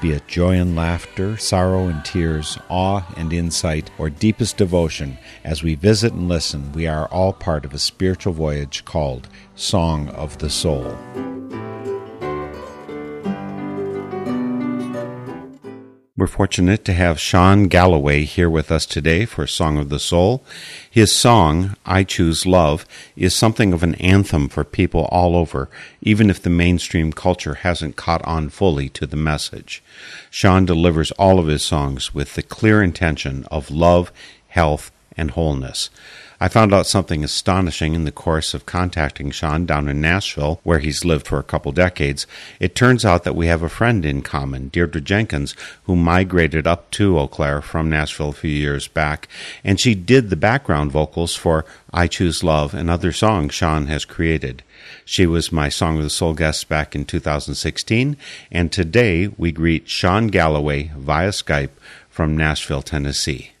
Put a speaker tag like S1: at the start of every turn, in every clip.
S1: Be it joy and laughter, sorrow and tears, awe and insight, or deepest devotion, as we visit and listen, we are all part of a spiritual voyage called Song of the Soul. We're fortunate to have Shawn Gallaway here with us today for Song of the Soul. His song, I Choose Love, is something of an anthem for people all over, even if the mainstream culture hasn't caught on fully to the message. Shawn delivers all of his songs with the clear intention of love, health, and wholeness. I found out something astonishing in the course of contacting Shawn down in Nashville, where he's lived for a couple decades. It turns out that we have a friend in common, Deirdre Jenkins, who migrated up to Eau Claire from Nashville a few years back, and she did the background vocals for I Choose Love and other songs Shawn has created. She was my Song of the Soul guest back in 2016, and today we greet Shawn Gallaway via Skype from Nashville, Tennessee.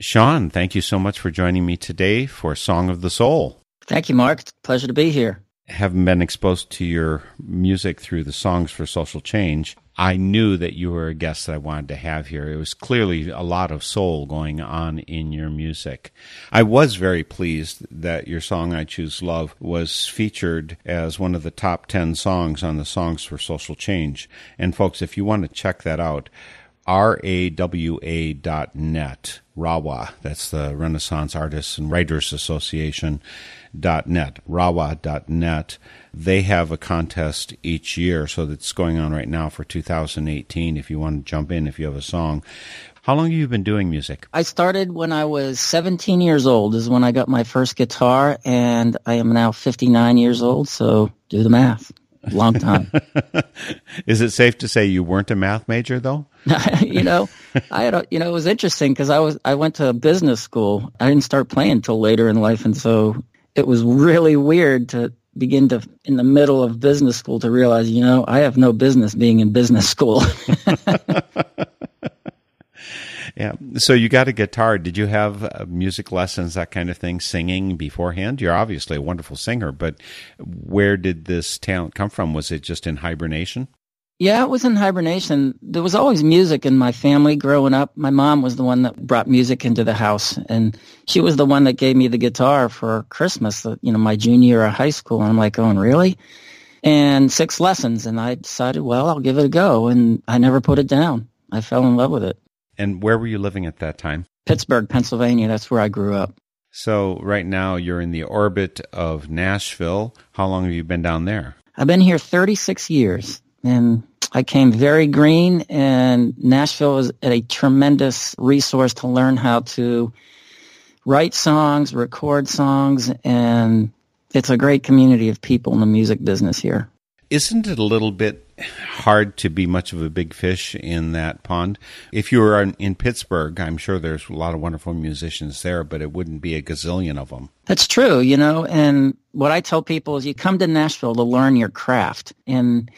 S1: Shawn, thank you so much for joining me today for Song of the Soul.
S2: Thank you, Mark. It's a pleasure to be here.
S1: Having been exposed to your music through the Songs for Social Change, I knew that you were a guest that I wanted to have here. It was clearly a lot of soul going on in your music. I was very pleased that your song I Choose Love was featured as one of the top 10 songs on the Songs for Social Change. And folks, if you want to check that out, rawa dot net rawa. That's the renaissance artists and writers association dot net. Rawa dot net. They have a contest each year so that's going on right now for 2018 if you want to jump in if you have a song. How long have you been doing music?
S2: I started when I was 17 years old is when I got my first guitar and I am now 59 years old, so do the math. Long time.
S1: is it safe to say you weren't a math major though
S2: you know, I had a, you know, it was interesting because I was, I went to business school. I didn't start playing until later in life. And so it was really weird to begin to, in the middle of business school, to realize, you know, I have no business being in business school.
S1: Yeah. So you got a guitar. Did you have uh, music lessons, that kind of thing, singing beforehand? You're obviously a wonderful singer, but where did this talent come from? Was it just in hibernation?
S2: Yeah, it was in hibernation. There was always music in my family growing up. My mom was the one that brought music into the house, and she was the one that gave me the guitar for Christmas, you know, my junior year of high school. And I'm like, oh, really? And six lessons, and I decided, well, I'll give it a go, and I never put it down. I fell in love with it.
S1: And where were you living at that time?
S2: Pittsburgh, Pennsylvania. That's where I grew up.
S1: So right now you're in the orbit of Nashville. How long have you been down there?
S2: I've been here 36 years and I came very green and Nashville is a tremendous resource to learn how to write songs, record songs, and it's a great community of people in the music business here.
S1: Isn't it a little bit hard to be much of a big fish in that pond? If you were in Pittsburgh, I'm sure there's a lot of wonderful musicians there, but it wouldn't be a gazillion of them.
S2: That's true, you know, and what I tell people is you come to Nashville to learn your craft. And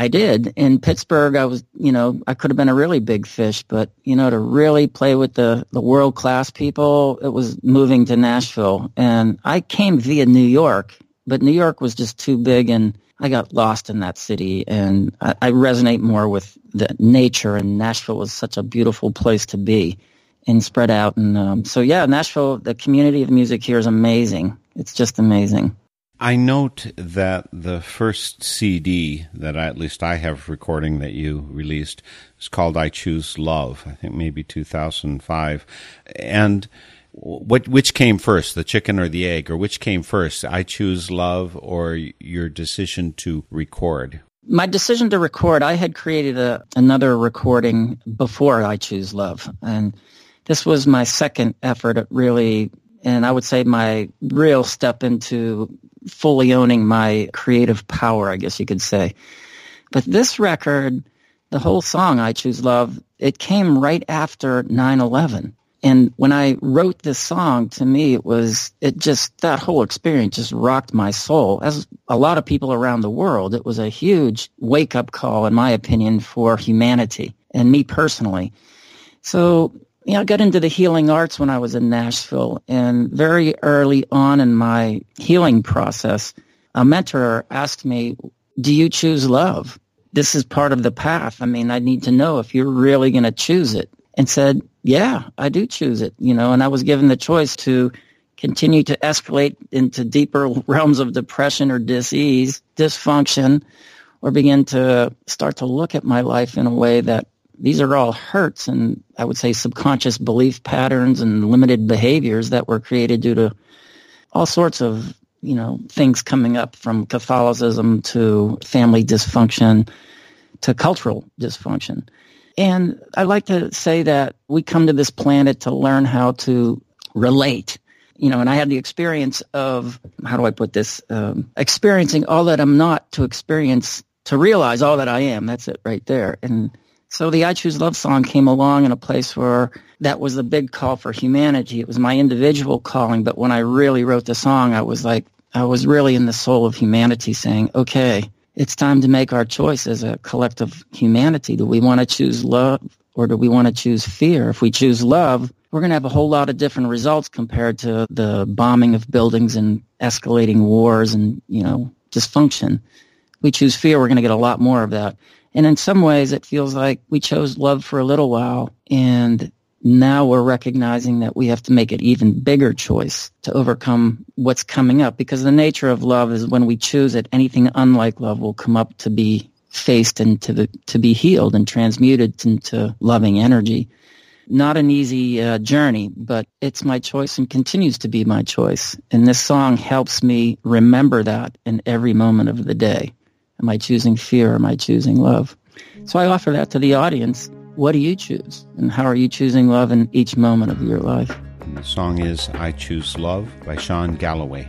S2: I did. In Pittsburgh, I was, you know, I could have been a really big fish, but, you know, to really play with the, the world class people, it was moving to Nashville. And I came via New York, but New York was just too big and I got lost in that city and I, I resonate more with the nature and Nashville was such a beautiful place to be and spread out. And um, so, yeah, Nashville, the community of music here is amazing. It's just amazing.
S1: I note that the first CD that I, at least I have recording that you released is called "I Choose Love." I think maybe 2005. And what which came first, the chicken or the egg, or which came first? "I Choose Love" or your decision to record?
S2: My decision to record, I had created a, another recording before I Choose Love, and this was my second effort at really and I would say my real step into fully owning my creative power, I guess you could say. But this record, the whole song, I Choose Love, it came right after 9-11. And when I wrote this song, to me, it was, it just, that whole experience just rocked my soul. As a lot of people around the world, it was a huge wake up call, in my opinion, for humanity and me personally. So, you know, I got into the healing arts when I was in Nashville and very early on in my healing process, a mentor asked me, do you choose love? This is part of the path. I mean, I need to know if you're really going to choose it and said, yeah, I do choose it, you know, and I was given the choice to continue to escalate into deeper realms of depression or disease, dysfunction, or begin to start to look at my life in a way that these are all hurts and I would say subconscious belief patterns and limited behaviors that were created due to all sorts of, you know, things coming up from Catholicism to family dysfunction to cultural dysfunction. And I like to say that we come to this planet to learn how to relate. You know, and I had the experience of, how do I put this, um, experiencing all that I'm not to experience, to realize all that I am. That's it right there. And so the I Choose Love song came along in a place where that was the big call for humanity. It was my individual calling, but when I really wrote the song, I was like, I was really in the soul of humanity saying, okay, it's time to make our choice as a collective humanity. Do we want to choose love or do we want to choose fear? If we choose love, we're going to have a whole lot of different results compared to the bombing of buildings and escalating wars and, you know, dysfunction. If we choose fear, we're going to get a lot more of that. And in some ways, it feels like we chose love for a little while and now we're recognizing that we have to make an even bigger choice to overcome what's coming up because the nature of love is when we choose it, anything unlike love will come up to be faced and to, the, to be healed and transmuted into loving energy. Not an easy uh, journey, but it's my choice and continues to be my choice. And this song helps me remember that in every moment of the day. Am I choosing fear? Am I choosing love? So I offer that to the audience. What do you choose? And how are you choosing love in each moment of your life?
S1: And the song is I Choose Love by
S3: Shawn Gallaway.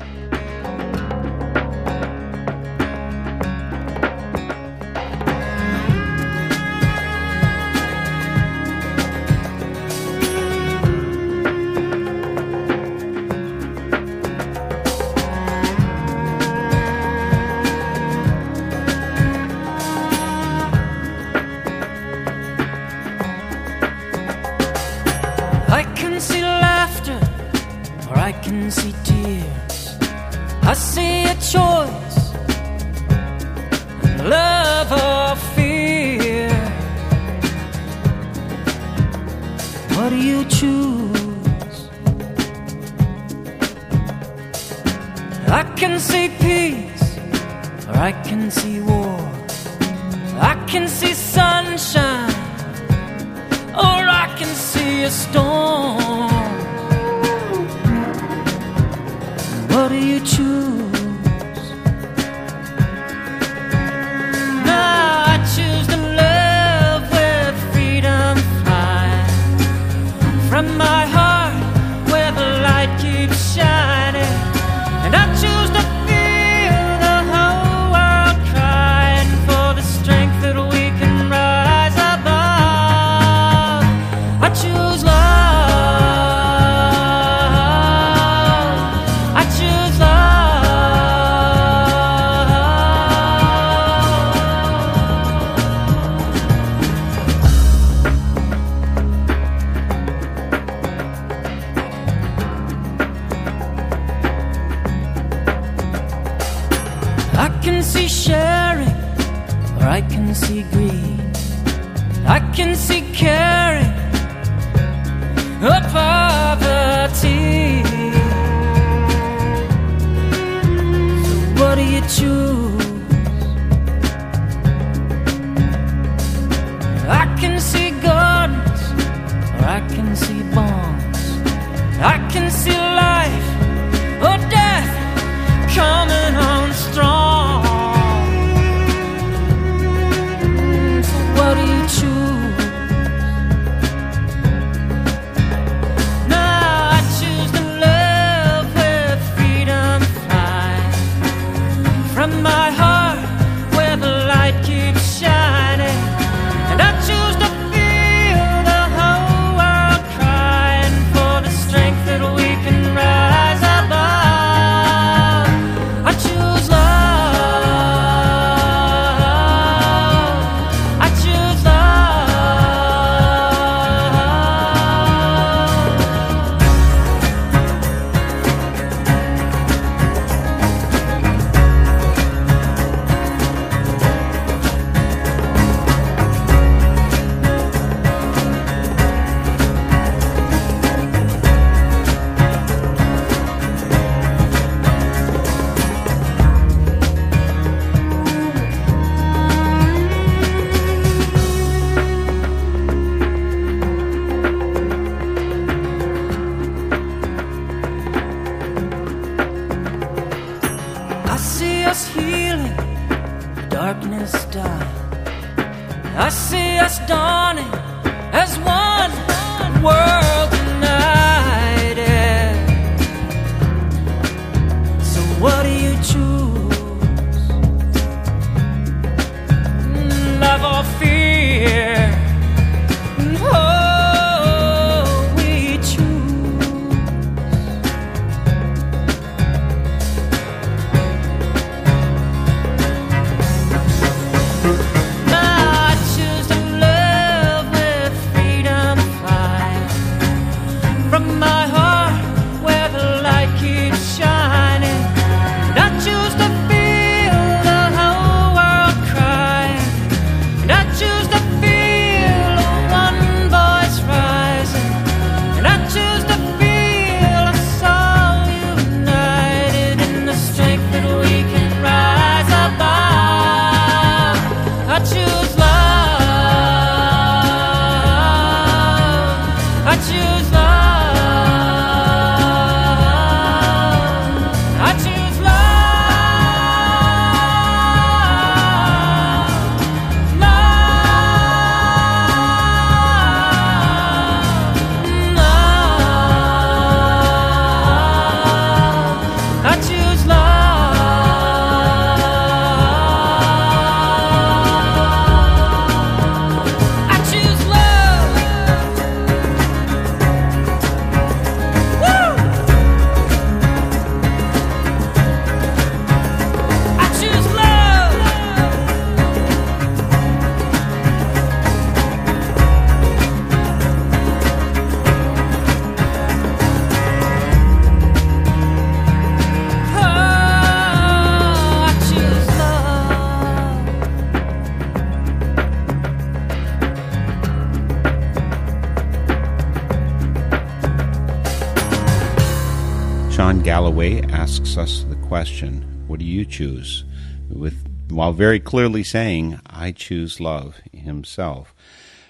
S3: Us the
S1: question, what do you choose? With while very clearly saying, I choose love himself.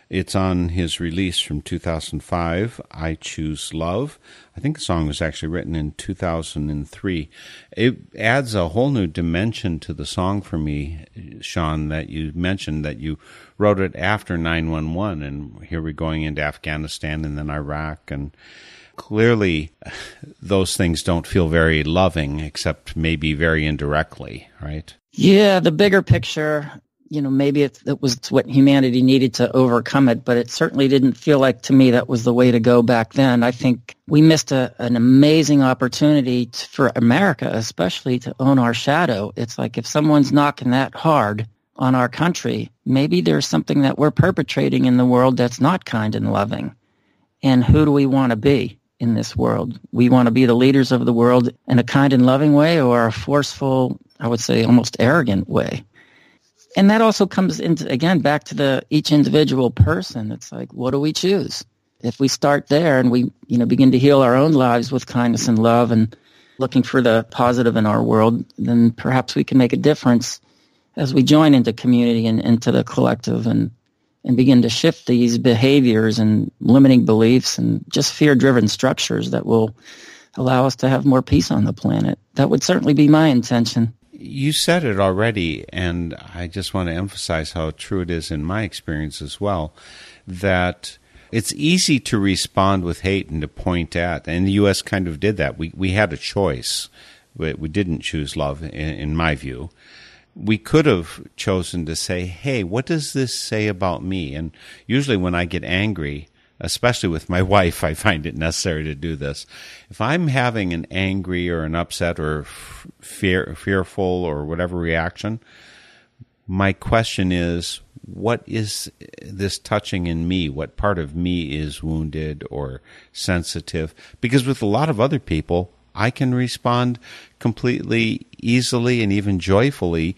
S1: It's on his release from 2005, I Choose Love. I think the song was actually written in 2003. It adds a whole new dimension to the song for me, Shawn, that you mentioned that you wrote it after 911, and here we're going into Afghanistan and then Iraq, and clearly those things don't feel very loving, except maybe very indirectly, right?
S2: Yeah, the bigger picture, you know, maybe it, it was what humanity needed to overcome it, but it certainly didn't feel like to me that was the way to go back then. I think we missed a, an amazing opportunity t for America, especially to own our shadow. It's like if someone's knocking that hard on our country, maybe there's something that we're perpetrating in the world that's not kind and loving. And who do we want to be? In this world. We want to be the leaders of the world in a kind and loving way or a forceful, I would say almost arrogant way. And that also comes into, again, back to the each individual person. It's like, what do we choose? If we start there and we, you know, begin to heal our own lives with kindness and love and looking for the positive in our world, then perhaps we can make a difference as we join into community and into the collective and and begin to shift these behaviors and limiting beliefs and just fear driven structures that will allow us to have more peace on the planet. That would certainly be my intention.
S1: You said it already, and I just want to emphasize how true it is in my experience as well that it's easy to respond with hate and to point at, and the U.S. kind of did that. We, we had a choice. We, we didn't choose love, in, in my view we could have chosen to say, hey, what does this say about me? And usually when I get angry, especially with my wife, I find it necessary to do this. If I'm having an angry or an upset or fear, fearful or whatever reaction, my question is, what is this touching in me? What part of me is wounded or sensitive? Because with a lot of other people, I can respond completely easily and even joyfully,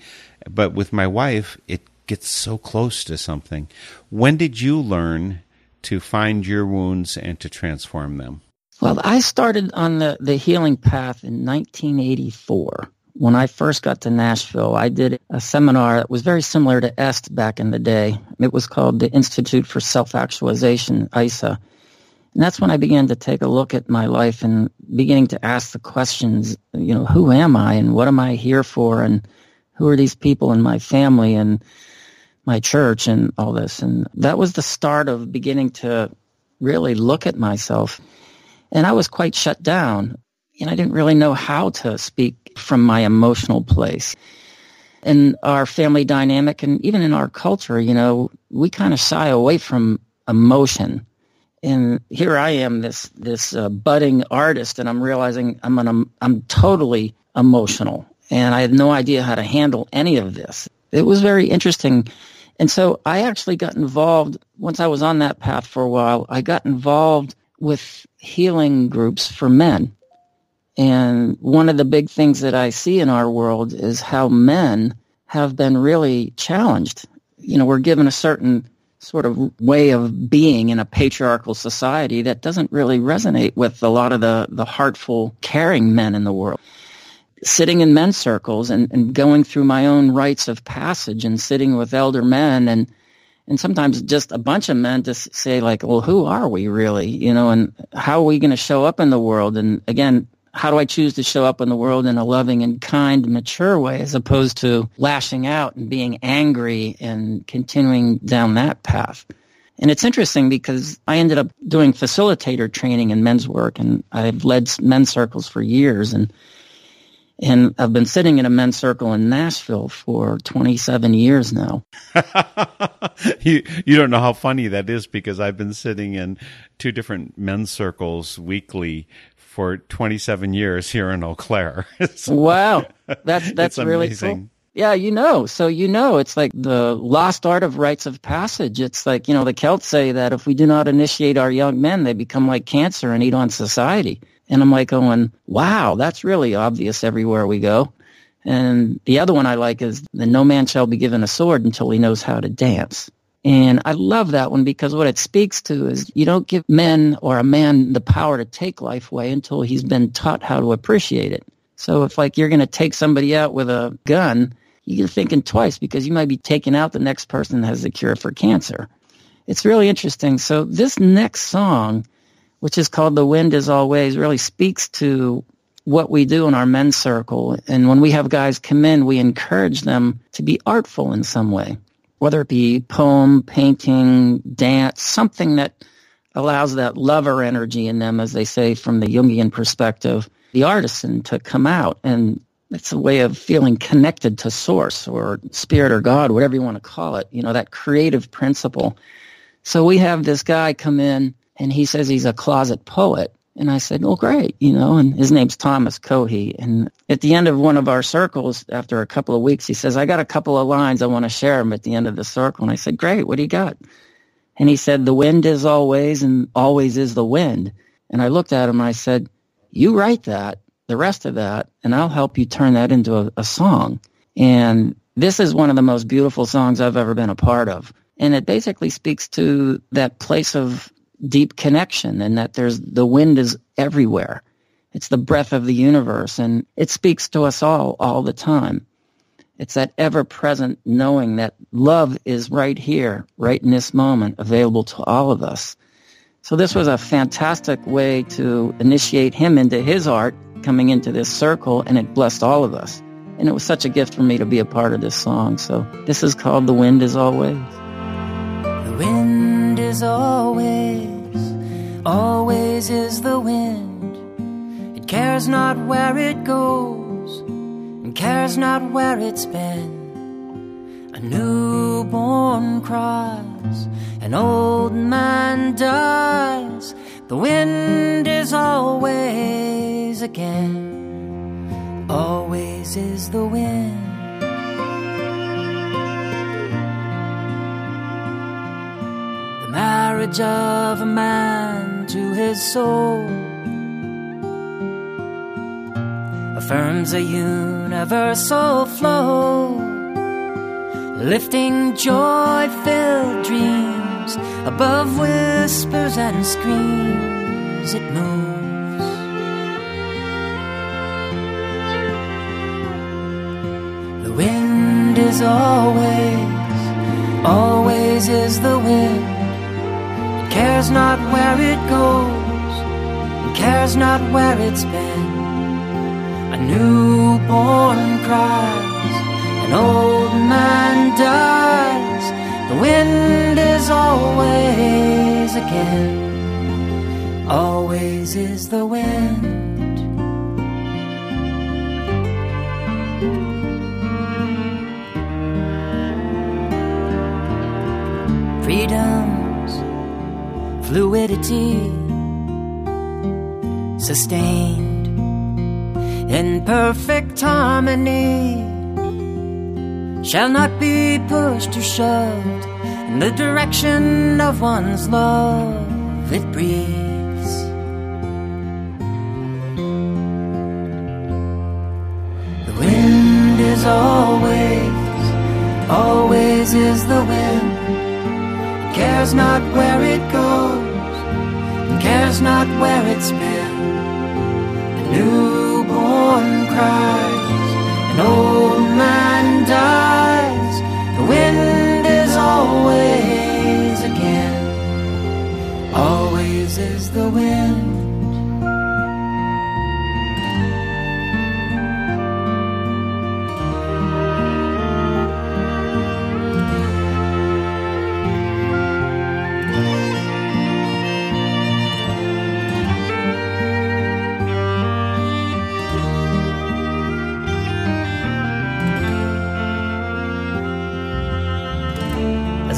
S1: but with my wife, it gets so close to something. When did you learn to find your wounds and to transform them?
S2: Well, I started on the, the healing path in 1984. When I first got to Nashville, I did a seminar that was very similar to EST back in the day. It was called the Institute for Self Actualization, ISA. And that's when I began to take a look at my life and beginning to ask the questions, you know, who am I and what am I here for and who are these people in my family and my church and all this. And that was the start of beginning to really look at myself. And I was quite shut down and I didn't really know how to speak from my emotional place. In our family dynamic and even in our culture, you know, we kind of shy away from emotion. And here I am, this this uh, budding artist, and I'm realizing I'm an, I'm totally emotional, and I had no idea how to handle any of this. It was very interesting, and so I actually got involved once I was on that path for a while. I got involved with healing groups for men, and one of the big things that I see in our world is how men have been really challenged. You know, we're given a certain sort of way of being in a patriarchal society that doesn't really resonate with a lot of the, the heartful, caring men in the world. Sitting in men's circles and, and going through my own rites of passage and sitting with elder men and and sometimes just a bunch of men to say like, well, who are we really? You know, and how are we going to show up in the world? And again, how do I choose to show up in the world in a loving and kind, mature way as opposed to lashing out and being angry and continuing down that path? And it's interesting because I ended up doing facilitator training in men's work and I've led men's circles for years and and I've been sitting in a men's circle in Nashville for 27 years now.
S1: you you don't know how funny that is because I've been sitting in two different men's circles weekly for 27 years here in Eau Claire. So
S2: Wow. That's that's really
S1: amazing.
S2: cool. Yeah, you know. So you know it's like the lost art of rites of passage. It's like, you know, the Celts say that if we do not initiate our young men, they become like cancer and eat on society. And I'm like going, wow, that's really obvious everywhere we go. And the other one I like is the no man shall be given a sword until he knows how to dance. And I love that one because what it speaks to is you don't give men or a man the power to take life away until he's been taught how to appreciate it. So if like you're going to take somebody out with a gun, you're thinking twice because you might be taking out the next person that has the cure for cancer. It's really interesting. So this next song, which is called The Wind is Always, really speaks to what we do in our men's circle. And when we have guys come in, we encourage them to be artful in some way, whether it be poem, painting, dance, something that allows that lover energy in them, as they say from the Jungian perspective, the artisan to come out. And it's a way of feeling connected to source or spirit or God, whatever you want to call it, you know, that creative principle. So we have this guy come in and he says he's a closet poet. And I said, well, great, you know, and his name's Thomas Cohey. And at the end of one of our circles, after a couple of weeks, he says, I got a couple of lines. I want to share them at the end of the circle. And I said, great, what do you got? And he said, the wind is always and always is the wind. And I looked at him and I said, you write that, the rest of that, and I'll help you turn that into a, a song. And this is one of the most beautiful songs I've ever been a part of. And it basically speaks to that place of deep connection and that there's the wind is everywhere. It's the breath of the universe and it speaks to us all all the time. It's that ever present knowing that love is right here, right in this moment, available to all of us. So this was a fantastic way to initiate him into his art coming into this circle and it blessed all of us. And it was such a gift for me to be a part of this song. So this is called The Wind is Always.
S3: The wind is always, always is the wind. It cares not where it goes, and cares not where it's been. A newborn cries, an old man dies. The wind is always again, always is the wind. Marriage of a man to his soul affirms a universal flow, lifting joy filled dreams above whispers and screams. It moves. The wind is always, always is the wind. Cares not where it goes, and cares not where it's been. A newborn cries, an old man dies. The wind is always again, always is the wind. Freedom's fluidity sustained in perfect harmony shall not be pushed or shoved in the direction of one's love. It breathes. The wind is always always is the wind. It cares not where it goes cares not where it's been. A newborn cries,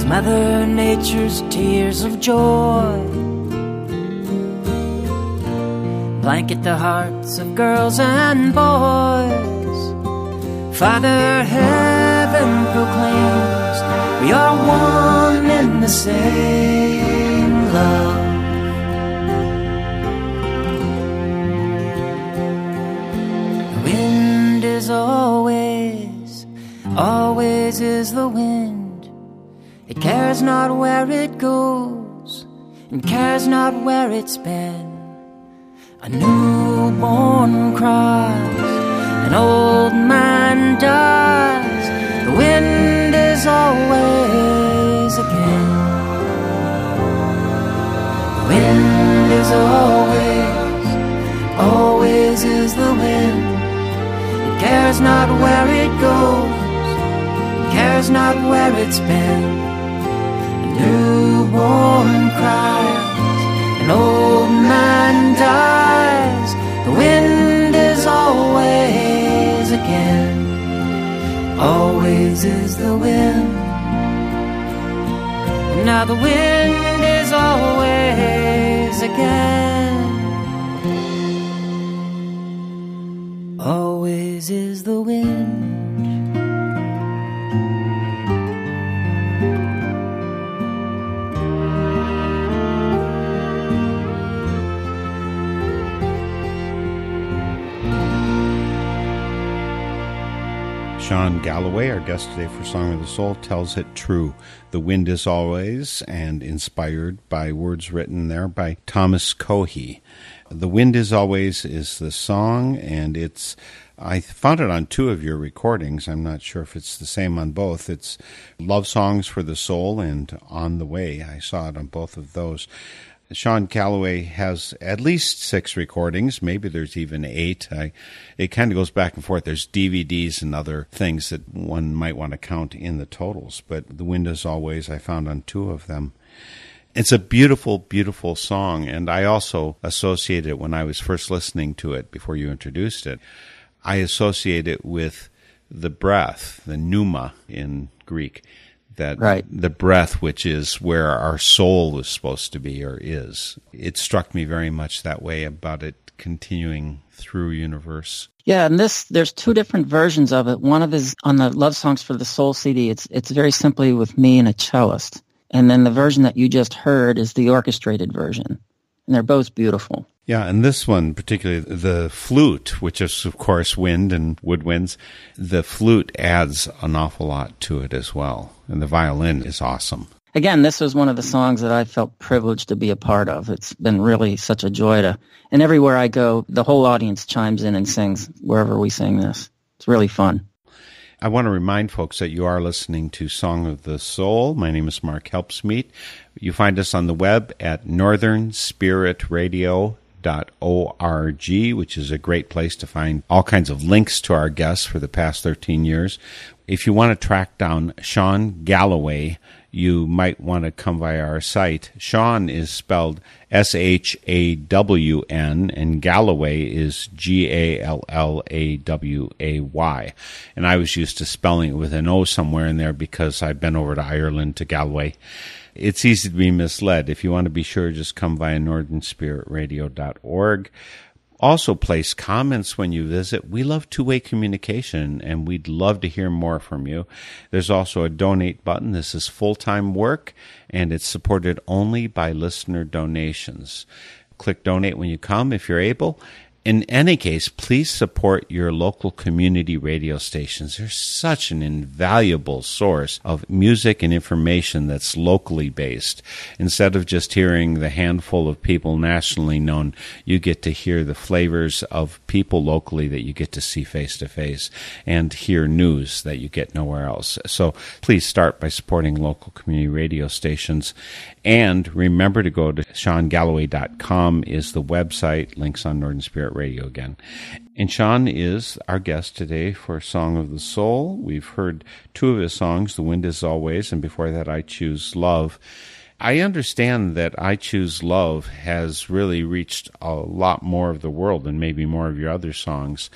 S3: Mother Nature's tears of joy blanket the hearts of girls and boys. Father Heaven proclaims we are one in the same love. The wind is always, always is the wind. Cares not where it goes, and cares not where it's been. A newborn cries, an old man dies. The wind is always again. The wind is always, always is the wind. It cares not where it goes, it cares not where it's been. Newborn cries, an old man dies. The wind is always again, always is the wind. Now the wind is always again,
S1: Shawn Gallaway, our guest today for Song of the Soul, tells it true. The wind is always, and inspired by words written there by Thomas Cohey. The wind is always is the song, and it's. I found it on two of your recordings. I'm not sure if it's the same on both. It's Love Songs for the Soul and On the Way. I saw it on both of those. Shawn Gallaway has at least six recordings. Maybe there's even eight. I, it kind of goes back and forth. There's DVDs and other things that one might want to count in the totals. But The Wind Always, I found on two of them. It's a beautiful, beautiful song. And I also associate it when I was first listening to it before you introduced it. I associate it with the breath, the pneuma in Greek that
S2: Right.
S1: the breath, which is where our soul is supposed to be or is. It struck me very much that way about it continuing through universe.
S2: Yeah, and this there's two different versions of it. One of is on the Love Songs for the Soul CD. It's it's very simply with me and a cellist, and then the version that you just heard is the orchestrated version, and they're both beautiful.
S1: Yeah, and this one, particularly the flute, which is of course wind and woodwinds, the flute adds an awful lot to it as well. And the violin is awesome.
S2: Again, this was one of the songs that I felt privileged to be a part of. It's been really such a joy to, and everywhere I go, the whole audience chimes in and sings wherever we sing this. It's really fun.
S1: I want to remind folks that you are listening to Song of the Soul. My name is Mark Helpsmeet. You find us on the web at northernspiritradio.com. which is a great place to find all kinds of links to our guests for the past 13 years. If you want to track down Shawn Gallaway, you might want to come by our site. Shawn is spelled S H A W N, and Gallaway is G A L L A W A Y. And I was used to spelling it with an O somewhere in there because I've been over to Ireland to Galway. It's easy to be misled. If you want to be sure, just come via northernspiritradio.org. Also, place comments when you visit. We love two way communication and we'd love to hear more from you. There's also a donate button. This is full time work and it's supported only by listener donations. Click donate when you come if you're able. In any case, please support your local community radio stations. They're such an invaluable source of music and information that's locally based. Instead of just hearing the handful of people nationally known, you get to hear the flavors of people locally that you get to see face to face and hear news that you get nowhere else. So please start by supporting local community radio stations. And remember to go to ShawnGallaway.com is the website, links on Northern Spirit Radio again. And Shawn is our guest today for Song of the Soul. We've heard two of his songs, The Wind Is Always, and before that, I Choose Love. I understand that I Choose Love has really reached a lot more of the world than maybe more of your other songs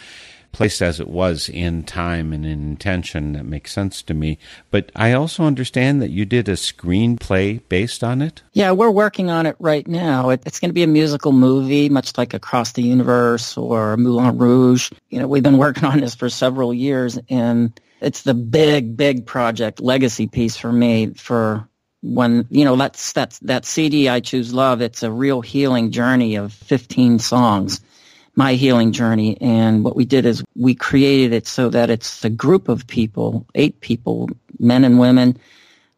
S1: placed as it was in time and in intention. That makes sense to me. But I also understand that you did a screenplay based on it.
S2: Yeah, we're working on it right now. It, it's going to be a musical movie, much like Across the Universe or Moulin Rouge. You know, we've been working on this for several years, and it's the big, big project, legacy piece for me for when you know that's that's that CD I choose love. It's a real healing journey of 15 songs my healing journey. And what we did is we created it so that it's a group of people, eight people, men and women,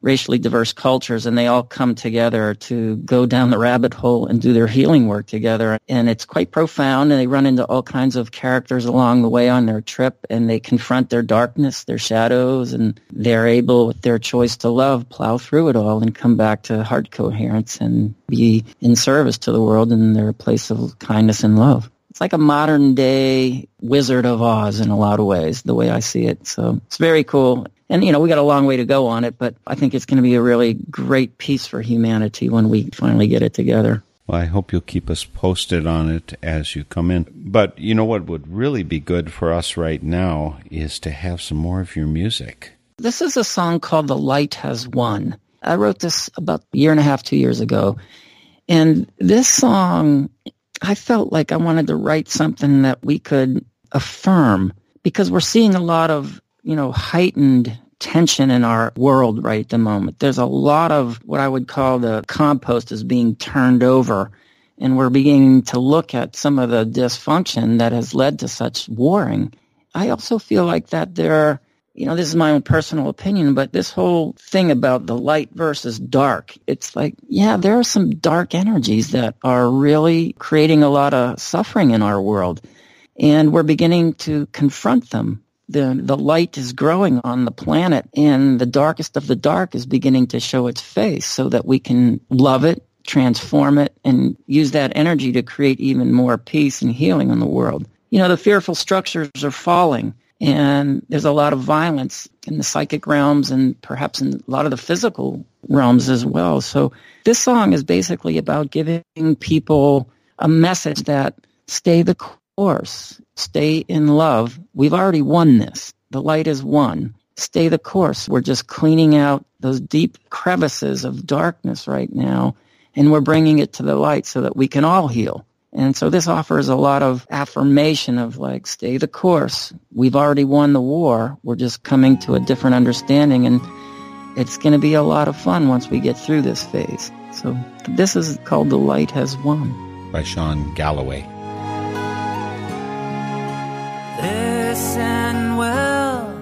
S2: racially diverse cultures, and they all come together to go down the rabbit hole and do their healing work together. And it's quite profound, and they run into all kinds of characters along the way on their trip, and they confront their darkness, their shadows, and they're able, with their choice to love, plow through it all and come back to heart coherence and be in service to the world in their place of kindness and love it's like a modern day Wizard of Oz in a lot of ways, the way I see it. So it's very cool. And, you know, we got a long way to go on it, but I think it's going to be a really great piece for humanity when we finally get it together.
S1: Well, I hope you'll keep us posted on it as you come in. But you know what would really be good for us right now is to have some more of your music.
S2: This is a song called The Light Has Won. I wrote this about a year and a half, two years ago. And this song I felt like I wanted to write something that we could affirm because we're seeing a lot of, you know, heightened tension in our world right at the moment. There's a lot of what I would call the compost is being turned over and we're beginning to look at some of the dysfunction that has led to such warring. I also feel like that there you know, this is my own personal opinion, but this whole thing about the light versus dark, it's like, yeah, there are some dark energies that are really creating a lot of suffering in our world. And we're beginning to confront them. The, the light is growing on the planet and the darkest of the dark is beginning to show its face so that we can love it, transform it, and use that energy to create even more peace and healing in the world. You know, the fearful structures are falling and there's a lot of violence in the psychic realms and perhaps in a lot of the physical realms as well. So this song is basically about giving people a message that stay the course, stay in love. We've already won this. The light is won. Stay the course. We're just cleaning out those deep crevices of darkness right now, and we're bringing it to the light so that we can all heal. And so this offers a lot of affirmation of like, stay the course. We've already won the war. We're just coming to a different understanding and it's going to be a lot of fun once we get through this phase. So this is called The Light Has Won.
S1: By Shawn Gallaway.
S3: Listen well,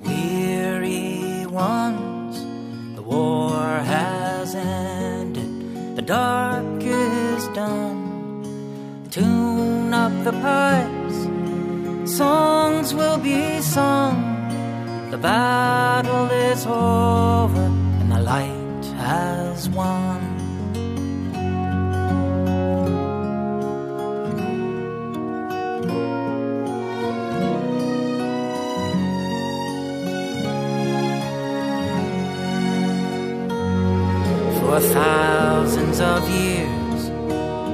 S3: weary ones. The war has ended. The dark is done. Tune up the pipes, songs will be sung. The battle is over and the light has won. For thousands of years,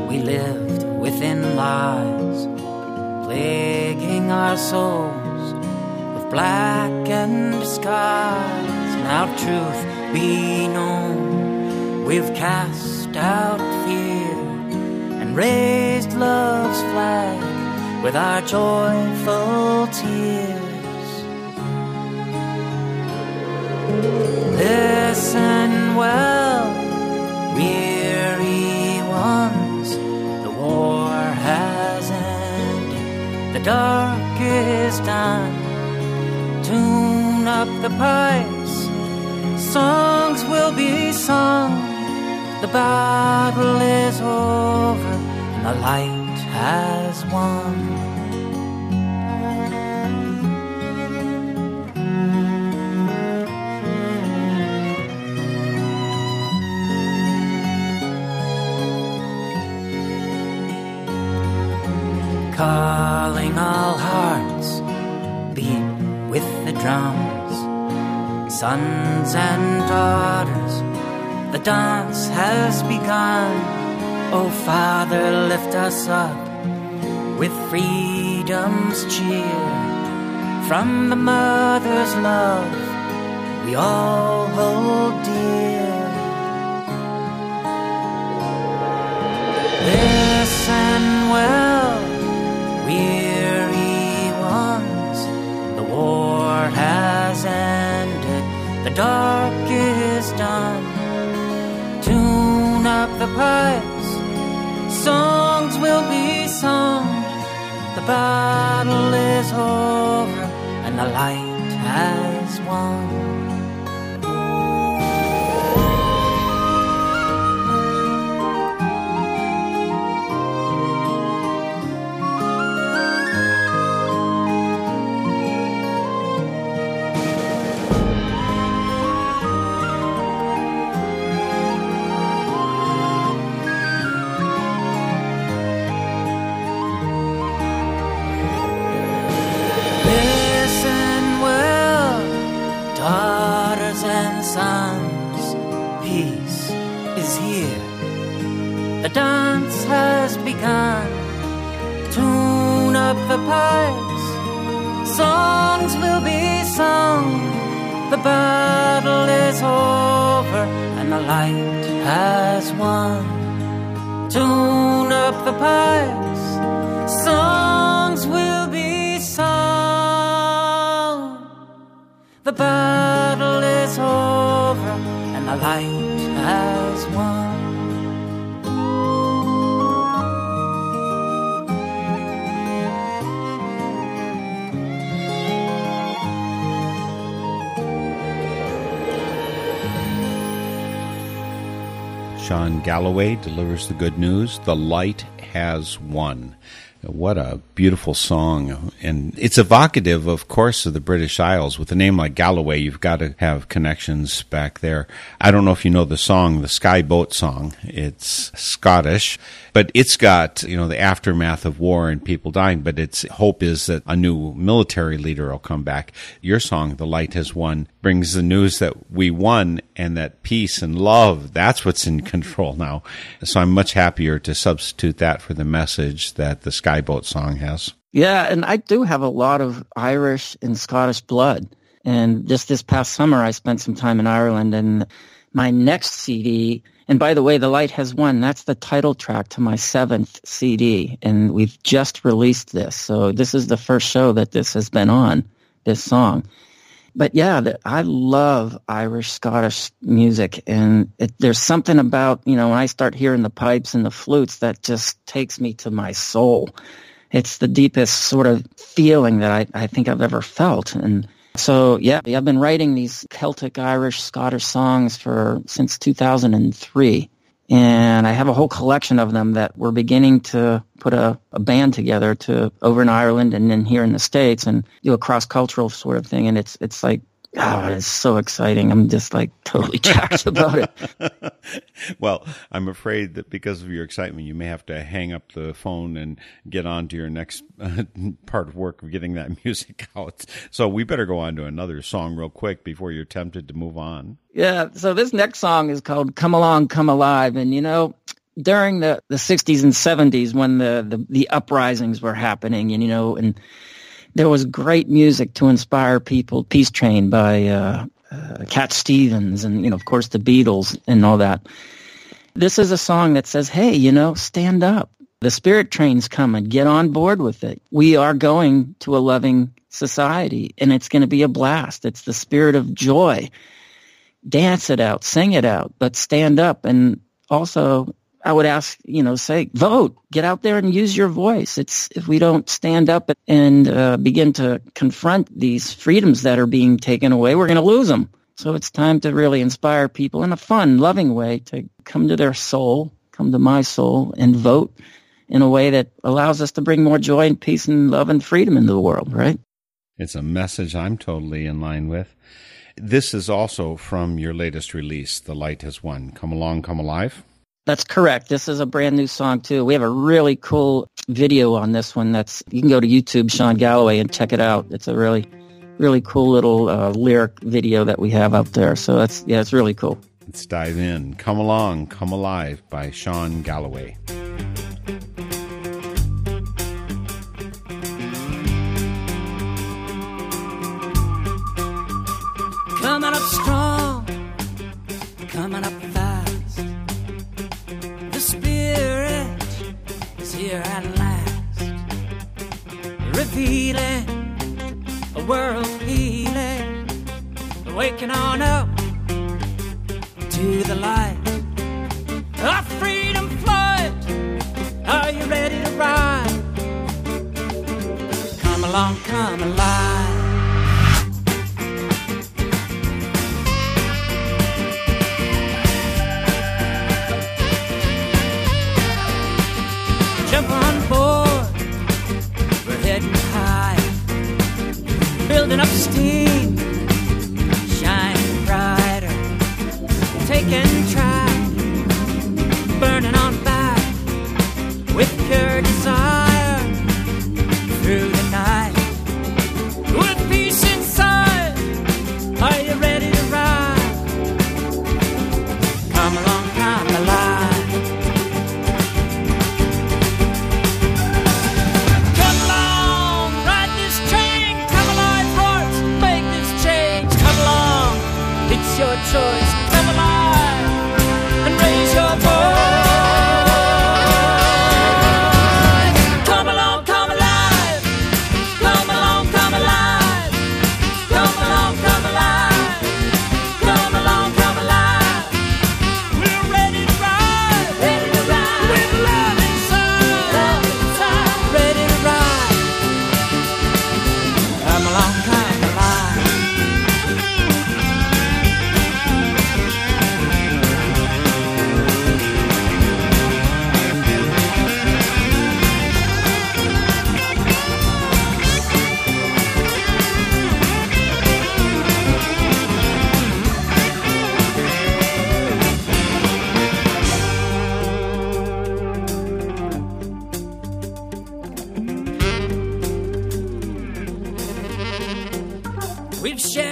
S3: we live our souls with blackened skies. Now truth be known, we've cast out fear and raised love's flag with our joyful tears. Listen well, weary ended, the dark is done. Tune up the pipes, songs will be sung. The battle is over, and the light has won. Calling all hearts, beat with the drums. Sons and daughters, the dance has begun. Oh, Father, lift us up with freedom's cheer. From the mother's love, we all hold dear. Listen well, weary ones. The war has ended, the dark is done. Tune up the pipes, songs will be sung. The battle is over, and the light has won.
S1: Gallaway delivers the good news. The light has won. What a beautiful song. And it's evocative, of course, of the British Isles. With a name like Gallaway, you've got to have connections back there. I don't know if you know the song, the Skye Boat song. It's Scottish, but it's got, you know, the aftermath of war and people dying, but its hope is that a new military leader will come back. Your song, The Light Has Won, brings the news that we won and that peace and love, that's what's in control now. So I'm much happier to substitute that for the message that the Skye Boat song has.
S2: Yeah, and I do have a lot of Irish and Scottish blood. And just this past summer, I spent some time in Ireland, and my next CD. And by the way, The Light Has Won. That's the title track to my seventh CD, and we've just released this. So this is the first show that this has been on. This song. But yeah, the, I love Irish Scottish music, and it, there's something about you know when I start hearing the pipes and the flutes that just takes me to my soul. It's the deepest sort of feeling that I, I think I've ever felt, and so yeah, I've been writing these Celtic, Irish, Scottish songs for since 2003, and I have a whole collection of them that we're beginning to put a, a band together to over in Ireland and then here in the states and do a cross cultural sort of thing. And it's it's like God, it's so exciting. I'm just like totally jacked about it.
S1: well, I'm afraid that because of your excitement, you may have to hang up the phone and get on to your next uh, part of work of getting that music out. So we better go on to another song real quick before you're tempted to move on.
S2: Yeah. So this next song is called "Come Along, Come Alive," and you know, during the the 60s and 70s when the the, the uprisings were happening, and you know, and there was great music to inspire people. Peace Train by uh, uh, Cat Stevens, and you know, of course, the Beatles and all that. This is a song that says, "Hey, you know, stand up. The Spirit Train's coming. Get on board with it. We are going to a loving society, and it's going to be a blast. It's the spirit of joy. Dance it out, sing it out, but stand up. And also, I would ask, you know, say, vote, get out there and use your voice. It's if we don't stand up and uh, begin to confront these freedoms that are being taken away, we're going to lose them. So it's time to really inspire people in a fun, loving way to come to their soul, come to my soul, and vote in a way that allows us to bring more joy and peace and love and freedom into the world, right?
S1: It's a message I'm totally in line with. This is also from your latest release, The Light Has Won. Come Along, Come Alive.
S2: That's correct. This is a brand new song too. We have a really cool video on this one. That's you can go to YouTube, Shawn Gallaway, and check it out. It's a really, really cool little uh, lyric video that we have out there. So that's yeah, it's really cool.
S1: Let's dive in. Come Along, Come Alive by
S3: Shawn Gallaway. World healing, waking on up to the light. A freedom flight, are you ready to ride? Come along, come alive. Building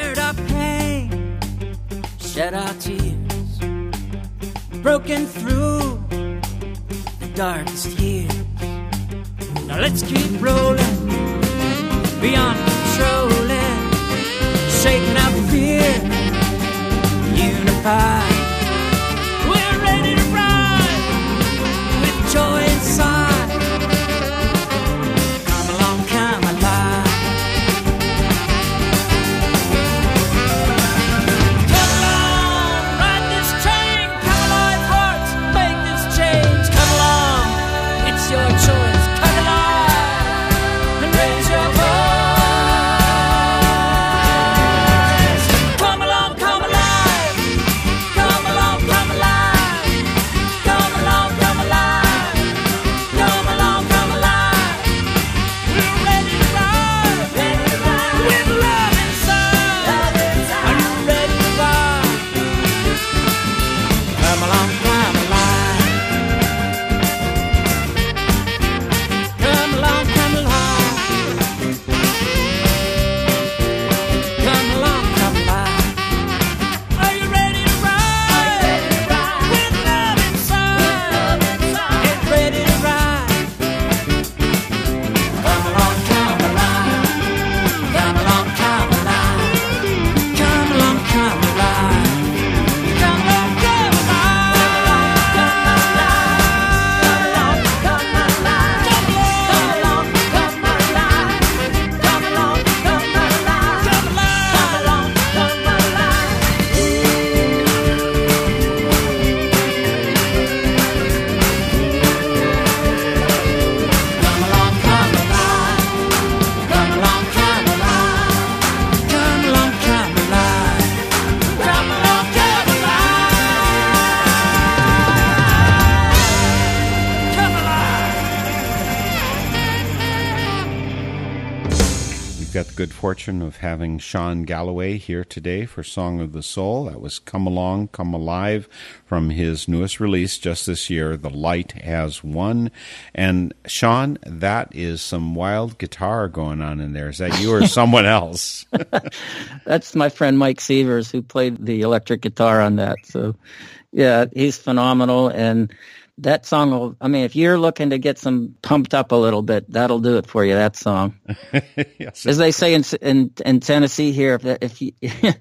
S3: shared our pain, shed our tears, broken through the darkest years. Now let's keep rolling, beyond controlling, shaking out fear, unified. We're ready to ride with joy
S1: fortune of having Shawn Gallaway here today for Song of the Soul. That was Come Along, Come Alive from his newest release just this year, The Light Has Won. And Shawn, that is some wild guitar going on in there. Is that you or someone else?
S2: That's my friend Mike Severs who played the electric guitar on that. So, yeah, he's phenomenal. And that song will, I mean, if you're looking to get some pumped up a little bit, that'll do it for you, that song.
S1: yes.
S2: As they say in, in, in Tennessee here, if that, if you,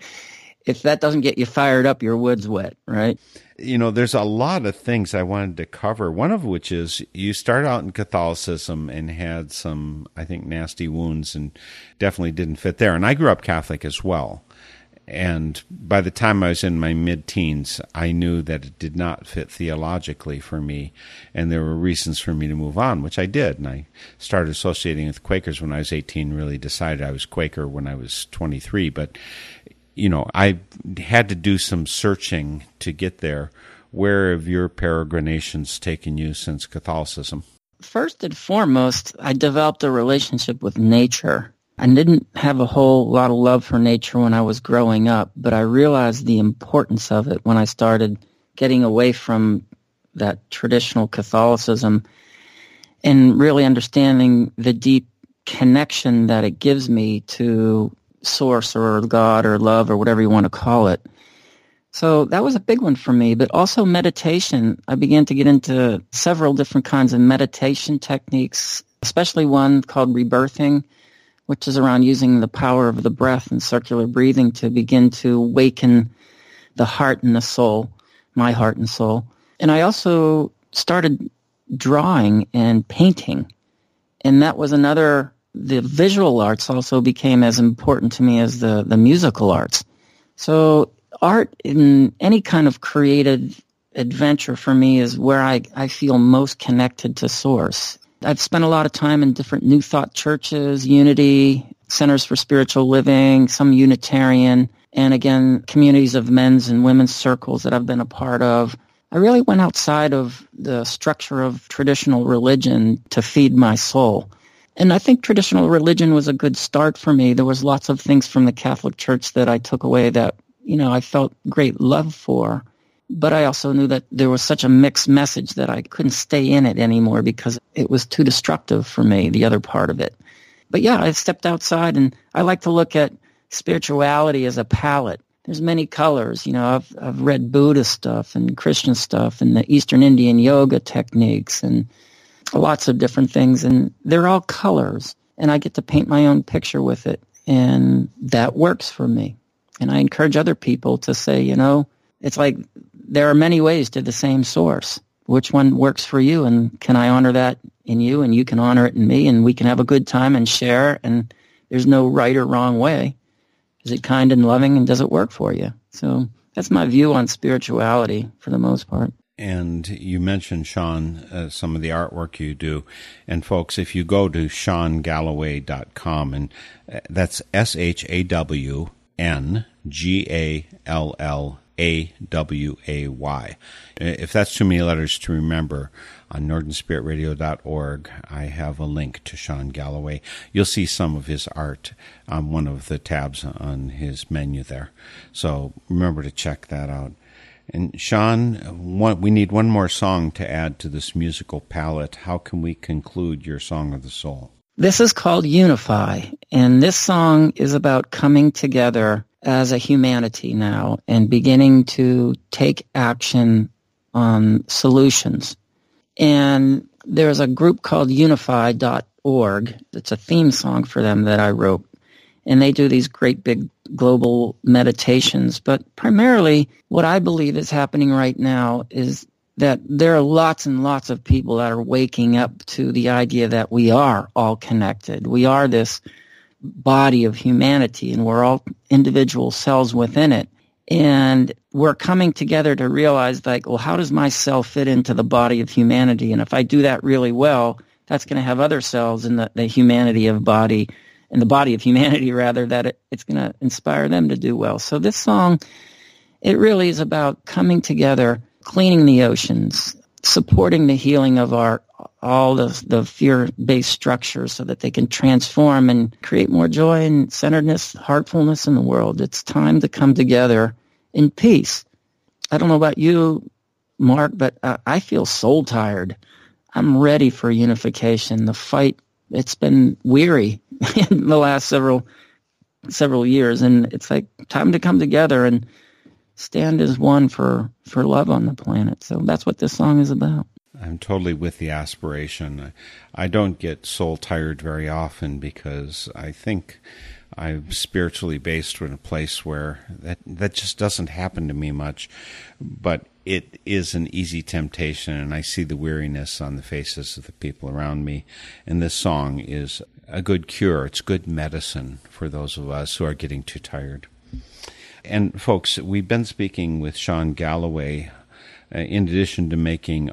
S2: if that doesn't get you fired up, your wood's wet, right?
S1: You know, there's a lot of things I wanted to cover. One of which is you start out in Catholicism and had some, I think, nasty wounds and definitely didn't fit there. And I grew up Catholic as well. And by the time I was in my mid teens, I knew that it did not fit theologically for me. And there were reasons for me to move on, which I did. And I started associating with Quakers when I was 18, really decided I was Quaker when I was 23. But, you know, I had to do some searching to get there. Where have your peregrinations taken you since Catholicism?
S2: First and foremost, I developed a relationship with nature. I didn't have a whole lot of love for nature when I was growing up, but I realized the importance of it when I started getting away from that traditional Catholicism and really understanding the deep connection that it gives me to source or God or love or whatever you want to call it. So that was a big one for me, but also meditation. I began to get into several different kinds of meditation techniques, especially one called rebirthing, which is around using the power of the breath and circular breathing to begin to waken the heart and the soul, my heart and soul. And I also started drawing and painting. And that was another, the visual arts also became as important to me as the, the musical arts. So art in any kind of creative adventure for me is where I, I feel most connected to source. I've spent a lot of time in different New Thought churches, Unity, Centers for Spiritual Living, some Unitarian, and again, communities of men's and women's circles that I've been a part of. I really went outside of the structure of traditional religion to feed my soul. And I think traditional religion was a good start for me. There was lots of things from the Catholic Church that I took away that, you know, I felt great love for. But I also knew that there was such a mixed message that I couldn't stay in it anymore because it was too destructive for me, the other part of it. But yeah, I stepped outside and I like to look at spirituality as a palette. There's many colors. You know, I've, I've read Buddhist stuff and Christian stuff and the Eastern Indian yoga techniques and lots of different things. And they're all colors. And I get to paint my own picture with it. And that works for me. And I encourage other people to say, you know, it's like there are many ways to the same source. Which one works for you? And can I honor that in you and you can honor it in me and we can have a good time and share and there's no right or wrong way. Is it kind and loving and does it work for you? So that's my view on spirituality for the most part.
S1: And you mentioned, Shawn, uh, some of the artwork you do. And folks, if you go to ShawnGallaway.com, and uh, that's S H A W N G A L L A W A Y. If that's too many letters to remember, on NorthernSpiritRadio.org, I have a link to Shawn Gallaway. You'll see some of his art on one of the tabs on his menu there. So remember to check that out. And Shawn, one, we need one more song to add to this musical palette. How can we conclude your Song of the Soul?
S2: This is called Unify, and this song is about coming together as a humanity now and beginning to take action on solutions. And there's a group called unify.org. It's a theme song for them that I wrote. And they do these great big global meditations. But primarily, what I believe is happening right now is that there are lots and lots of people that are waking up to the idea that we are all connected. We are this body of humanity and we're all individual cells within it. And we're coming together to realize like, well, how does my cell fit into the body of humanity? And if I do that really well, that's going to have other cells in the, the humanity of body, in the body of humanity rather, that it, it's going to inspire them to do well. So this song, it really is about coming together, cleaning the oceans, supporting the healing of our all the, the fear-based structures so that they can transform and create more joy and centeredness, heartfulness in the world. It's time to come together in peace. I don't know about you, Mark, but uh, I feel soul tired. I'm ready for unification. The fight, it's been weary in the last several several years and it's like time to come together and stand as one for for love on the planet. So that's what this song is about.
S1: I'm totally with the aspiration. I don't get soul tired very often because I think I'm spiritually based in a place where that that just doesn't happen to me much. But it is an easy temptation, and I see the weariness on the faces of the people around me. And this song is a good cure. It's good medicine for those of us who are getting too tired. And folks, we've been speaking with Shawn Gallaway. Uh, in addition to making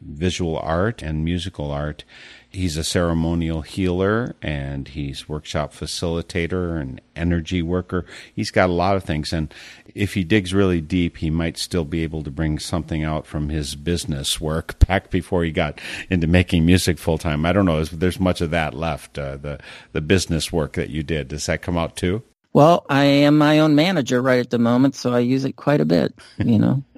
S1: visual art and musical art, he's a ceremonial healer and he's workshop facilitator and energy worker. He's got a lot of things, and if he digs really deep, he might still be able to bring something out from his business work back before he got into making music full time. I don't know if there's much of that left. Uh, the the business work that you did does that come out too?
S2: Well, I am my own manager right at the moment, so I use it quite a bit, you know.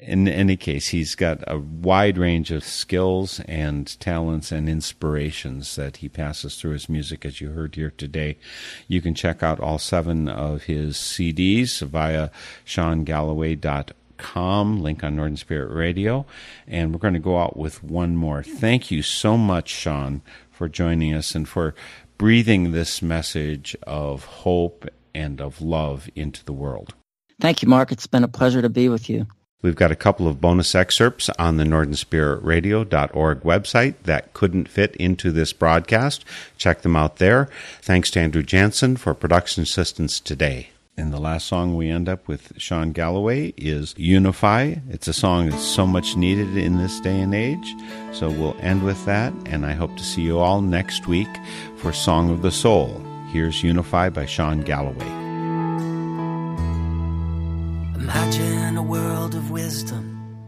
S1: in any case, he's got a wide range of skills and talents and inspirations that he passes through his music, as you heard here today. You can check out all seven of his CDs via ShawnGallaway.com, link on Northern Spirit Radio. And we're going to go out with one more. Thank you so much, Shawn, for joining us and for breathing this message of hope and of love into the world.
S2: Thank you, Mark. It's been a pleasure to be with you.
S1: We've got a couple of bonus excerpts on the NorthernSpiritRadio.org website that couldn't fit into this broadcast. Check them out there. Thanks to Andrew Jansen for production assistance today. And the last song we end up with Shawn Gallaway is Unify. It's a song that's so much needed in this day and age. So we'll end with that, and I hope to see you all next week for Song of the Soul. Here's Unify by Shawn Gallaway.
S3: Imagine a world of wisdom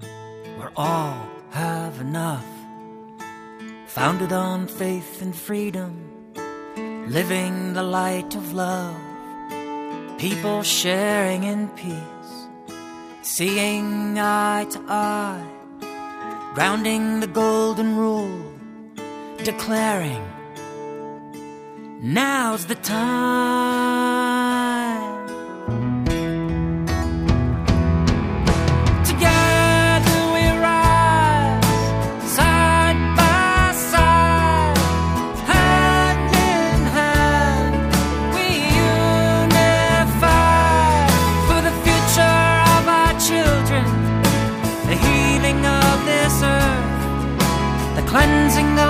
S3: where all have enough, founded on faith and freedom, living the light of love, people sharing in peace, seeing eye to eye, grounding the golden rule, declaring, now's the time. Cleansing of